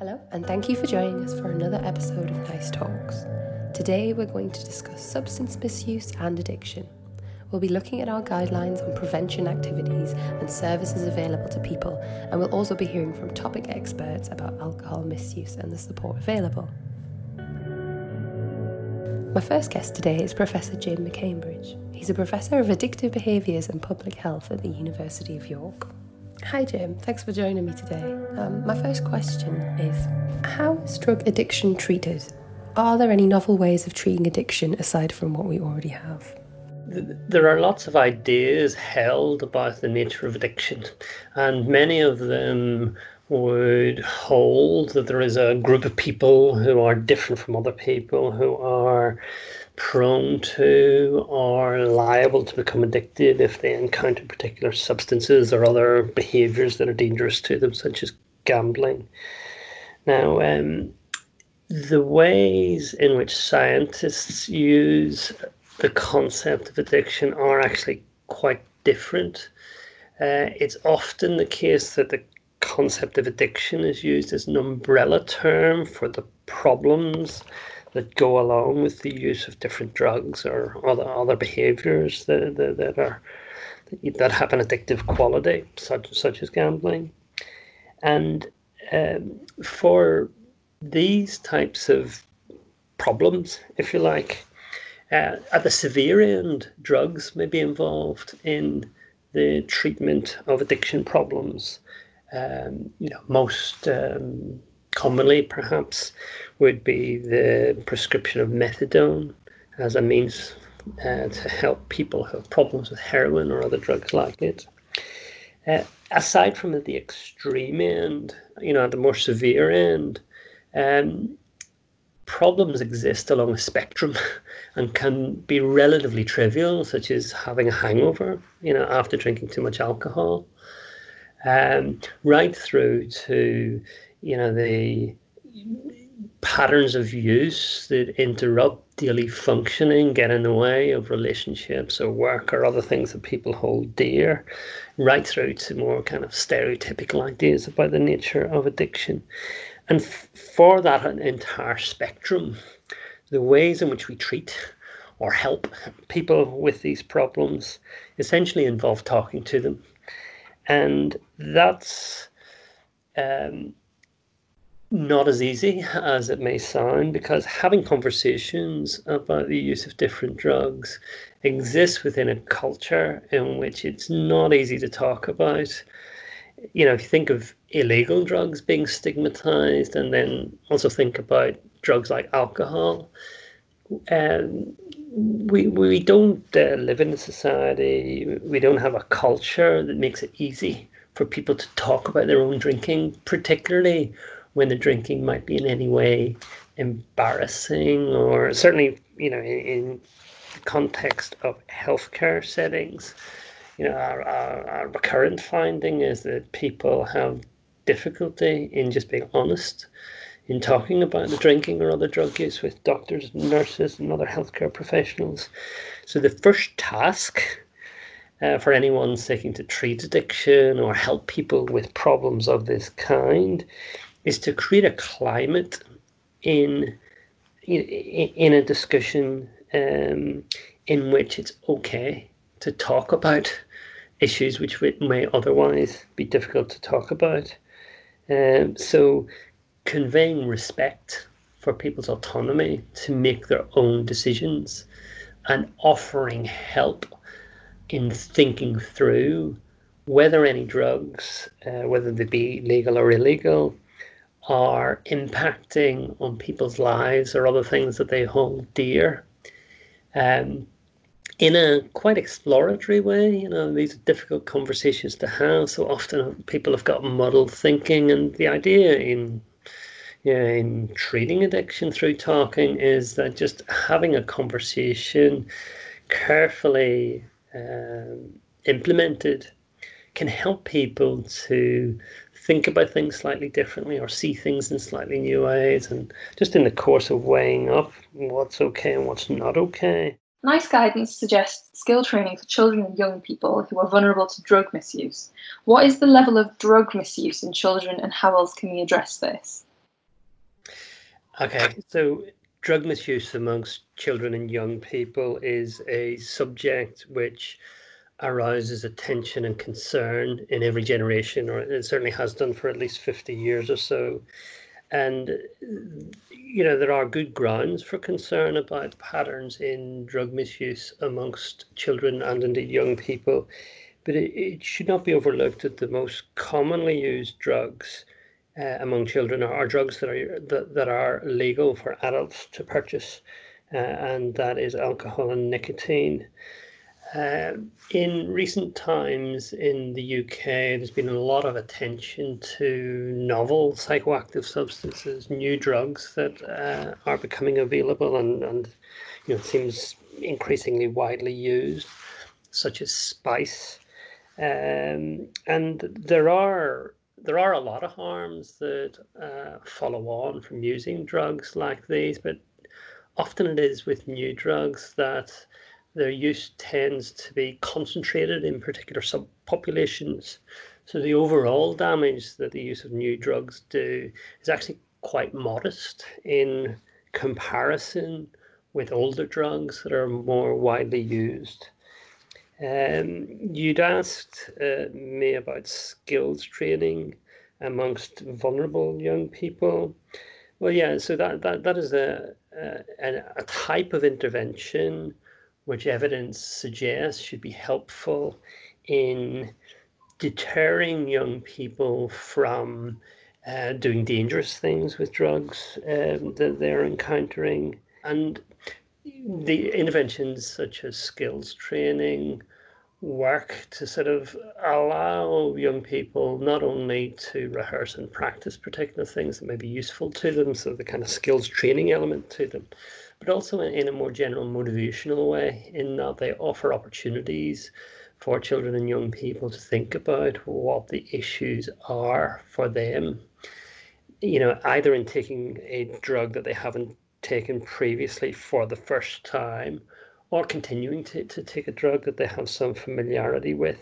Hello, and thank you for joining us for another episode of Nice Talks. Today we're going to discuss substance misuse and addiction. We'll be looking at our guidelines on prevention activities and services available to people, and we'll also be hearing from topic experts about alcohol misuse and the support available. My first guest today is Professor Jim McCambridge. He's a professor of addictive behaviours and public health at the University of York. Hi, Jim. Thanks for joining me today. Um, my first question is How is drug addiction treated? Are there any novel ways of treating addiction aside from what we already have? There are lots of ideas held about the nature of addiction, and many of them would hold that there is a group of people who are different from other people, who are prone to or liable to become addicted if they encounter particular substances or other behaviors that are dangerous to them, such as gambling. Now, um, the ways in which scientists use the concept of addiction are actually quite different. Uh, it's often the case that the concept of addiction is used as an umbrella term for the problems that go along with the use of different drugs or other other behaviors that, that, that are that have an addictive quality, such such as gambling, and um, for these types of problems, if you like, uh, at the severe end, drugs may be involved in the treatment of addiction problems? Um, you know, most um, commonly perhaps would be the prescription of methadone as a means uh, to help people who have problems with heroin or other drugs like it. Uh, aside from the extreme end, you know, at the more severe end, um, problems exist along a spectrum and can be relatively trivial, such as having a hangover, you know, after drinking too much alcohol um, right through to you know the patterns of use that interrupt daily functioning, get in the way of relationships or work or other things that people hold dear, right through to more kind of stereotypical ideas about the nature of addiction. And f- for that entire spectrum, the ways in which we treat or help people with these problems essentially involve talking to them and that's um, not as easy as it may sound because having conversations about the use of different drugs exists within a culture in which it's not easy to talk about. You know, if you think of illegal drugs being stigmatized, and then also think about drugs like alcohol, um, we we don't uh, live in a society. We don't have a culture that makes it easy for people to talk about their own drinking, particularly when the drinking might be in any way embarrassing or certainly you know in, in the context of healthcare settings. You know, our, our, our recurrent finding is that people have difficulty in just being honest in talking about the drinking or other drug use with doctors, nurses, and other healthcare professionals. So, the first task uh, for anyone seeking to treat addiction or help people with problems of this kind is to create a climate in in a discussion um, in which it's okay to talk about issues which may otherwise be difficult to talk about. Um, so conveying respect for people's autonomy to make their own decisions and offering help in thinking through whether any drugs, uh, whether they be legal or illegal, are impacting on people's lives or other things that they hold dear. Um, in a quite exploratory way, you know, these are difficult conversations to have. So often people have got muddled thinking, and the idea in in treating addiction through talking is that just having a conversation carefully um, implemented can help people to think about things slightly differently or see things in slightly new ways and just in the course of weighing up what's okay and what's not okay. NICE guidance suggests skill training for children and young people who are vulnerable to drug misuse. What is the level of drug misuse in children and how else can we address this? Okay, so drug misuse amongst children and young people is a subject which arouses attention and concern in every generation, or it certainly has done for at least 50 years or so. And, you know, there are good grounds for concern about patterns in drug misuse amongst children and indeed young people. But it, it should not be overlooked that the most commonly used drugs uh, among children are, are, drugs that are that, that are legal for adults to purchase, uh, and that is alcohol and nicotine. Uh, in recent times in the UK, there's been a lot of attention to novel psychoactive substances, new drugs that uh, are becoming available and, and you know, seems increasingly widely used, such as spice. Um, and there are there are a lot of harms that uh, follow on from using drugs like these, but often it is with new drugs that their use tends to be concentrated in particular subpopulations. So the overall damage that the use of new drugs do is actually quite modest in comparison with older drugs that are more widely used. Um, you'd asked uh, me about skills training amongst vulnerable young people. Well, yeah, so that, that, that is a, a, a type of intervention which evidence suggests should be helpful in deterring young people from uh, doing dangerous things with drugs um, that they're encountering. And the interventions such as skills training work to sort of allow young people not only to rehearse and practice particular things that may be useful to them, so the kind of skills training element to them, but also in, in a more general motivational way, in that they offer opportunities for children and young people to think about what the issues are for them. You know, either in taking a drug that they haven't taken previously for the first time, or continuing to, to take a drug that they have some familiarity with.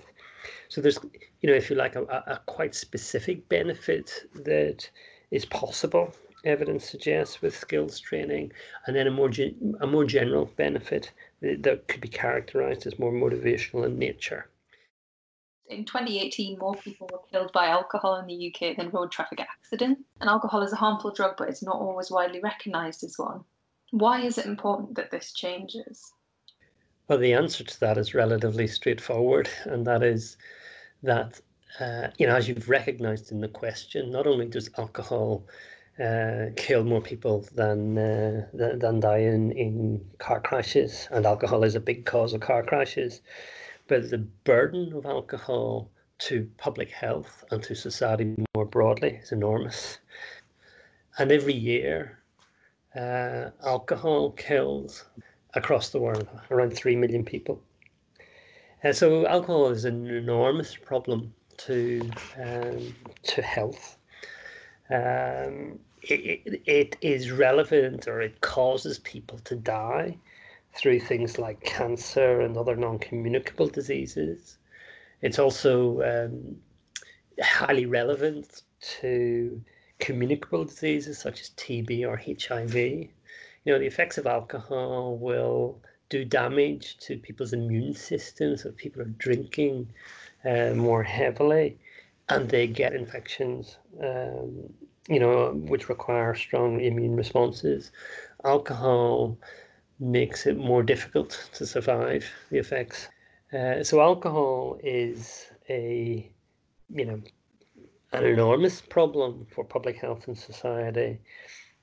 So there's, you know, if you like, a, a quite specific benefit that is possible evidence suggests with skills training, and then a more a more general benefit that could be characterized as more motivational in nature. In 2018, more people were killed by alcohol in the UK than road traffic accidents. And alcohol is a harmful drug, but it's not always widely recognised as one. Why is it important that this changes? Well, the answer to that is relatively straightforward, and that is that, uh, you know, as you've recognized in the question, not only does alcohol uh, kill more people than uh, than die in, in car crashes, and alcohol is a big cause of car crashes. But the burden of alcohol to public health and to society more broadly is enormous. And every year, uh, alcohol kills across the world around 3 million people. And so alcohol is an enormous problem to um, to health. Um, it, it is relevant or it causes people to die through things like cancer and other non-communicable diseases. It's also um, highly relevant to communicable diseases such as TB or HIV. You know, the effects of alcohol will do damage to people's immune systems if people are drinking uh, more heavily and they get infections. Um, you know, which require strong immune responses. Alcohol makes it more difficult to survive the effects. Uh, so alcohol is a, you know, an enormous problem for public health and society.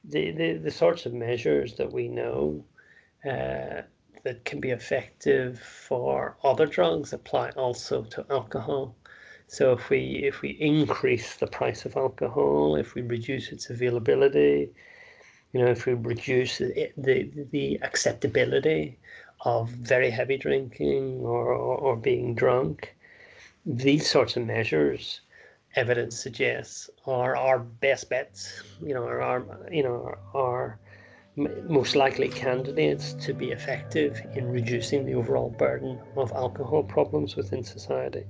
The, the, the sorts of measures that we know uh, that can be effective for other drugs apply also to alcohol. So if we if we increase the price of alcohol, if we reduce its availability, you know, if we reduce the the, the acceptability of very heavy drinking or, or, or being drunk, these sorts of measures, evidence suggests, are our best bets. You know, are our you know are most likely candidates to be effective in reducing the overall burden of alcohol problems within society.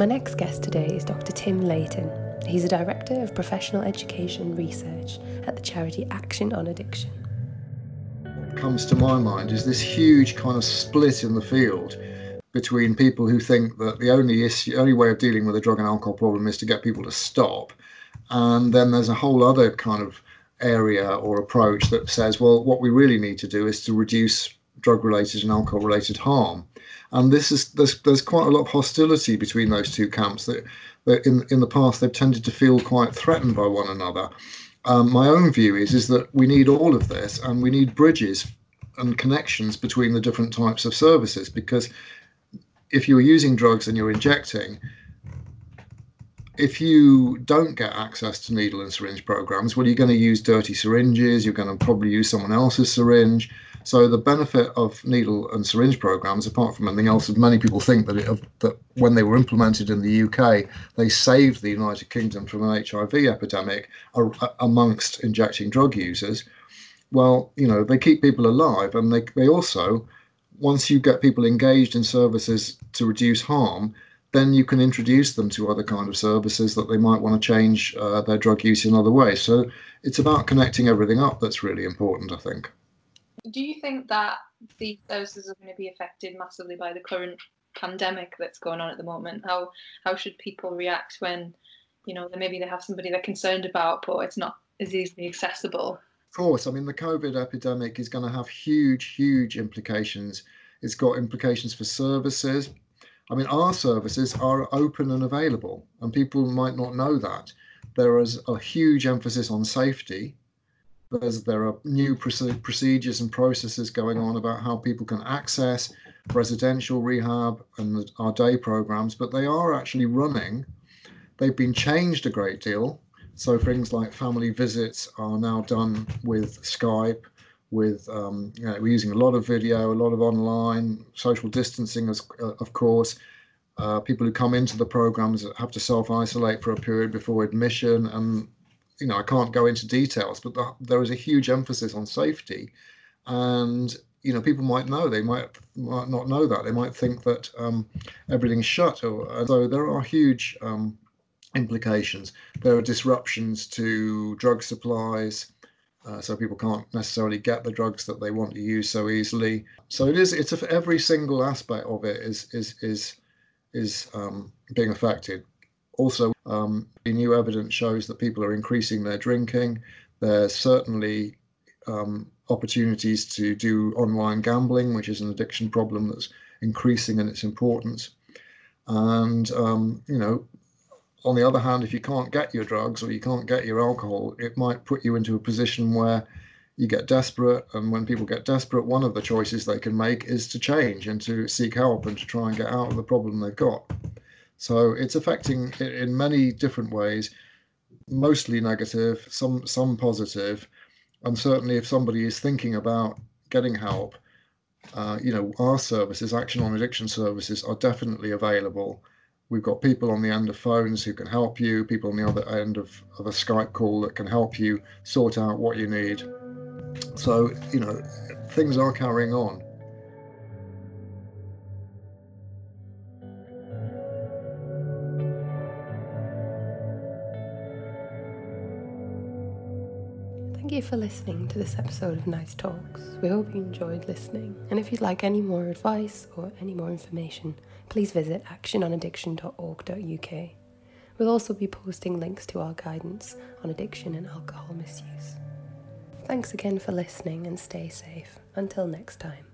My next guest today is Dr. Tim Leighton. He's a director of professional education research at the charity Action on Addiction. What comes to my mind is this huge kind of split in the field between people who think that the only issue, only way of dealing with a drug and alcohol problem is to get people to stop, and then there's a whole other kind of area or approach that says, well, what we really need to do is to reduce drug-related and alcohol-related harm. And this is there's there's quite a lot of hostility between those two camps. That, that in in the past they've tended to feel quite threatened by one another. Um, my own view is is that we need all of this, and we need bridges and connections between the different types of services because if you're using drugs and you're injecting, if you don't get access to needle and syringe programs, well, you're going to use dirty syringes, you're going to probably use someone else's syringe. So the benefit of needle and syringe programs, apart from anything else, many people think that, it, that when they were implemented in the UK, they saved the United Kingdom from an HIV epidemic amongst injecting drug users. Well, you know, they keep people alive, and they they also once you get people engaged in services to reduce harm, then you can introduce them to other kind of services that they might want to change uh, their drug use in other ways. So it's about connecting everything up that's really important, I think. Do you think that these services are going to be affected massively by the current pandemic that's going on at the moment? How how should people react when, you know, maybe they have somebody they're concerned about, but it's not as easily accessible? Of course, I mean, the COVID epidemic is going to have huge, huge implications. It's got implications for services. I mean, our services are open and available, and people might not know that. There is a huge emphasis on safety. There's, there are new procedures and processes going on about how people can access residential rehab and our day programs, but they are actually running. They've been changed a great deal so things like family visits are now done with Skype. With um, you know, we're using a lot of video, a lot of online, social distancing, as, uh, of course. Uh, people who come into the programs have to self isolate for a period before admission, and you know I can't go into details, but the, there is a huge emphasis on safety, and you know people might know they might, might not know that they might think that um, everything's shut, or so there are huge um, implications. There are disruptions to drug supplies, uh, so people can't necessarily get the drugs that they want to use so easily. So it is. It's a, every single aspect of it is is is is um, being affected. Also, um, new evidence shows that people are increasing their drinking. There's certainly um, opportunities to do online gambling, which is an addiction problem that's increasing in its importance. And um, you know, on the other hand, if you can't get your drugs or you can't get your alcohol, it might put you into a position where you get desperate. And when people get desperate, one of the choices they can make is to change and to seek help and to try and get out of the problem they've got. So it's affecting it in many different ways, mostly negative, some some positive, and certainly if somebody is thinking about getting help, uh, you know, our services, Action on Addiction services, are definitely available. We've got people on the end of phones who can help you, people on the other end of, of a Skype call that can help you sort out what you need. So, you know, things are carrying on. You for listening to this episode of Nice Talks. We hope you enjoyed listening. And if you'd like any more advice or any more information, please visit actiononaddiction.org.uk. We'll also be posting links to our guidance on addiction and alcohol misuse. Thanks again for listening and stay safe. Until next time.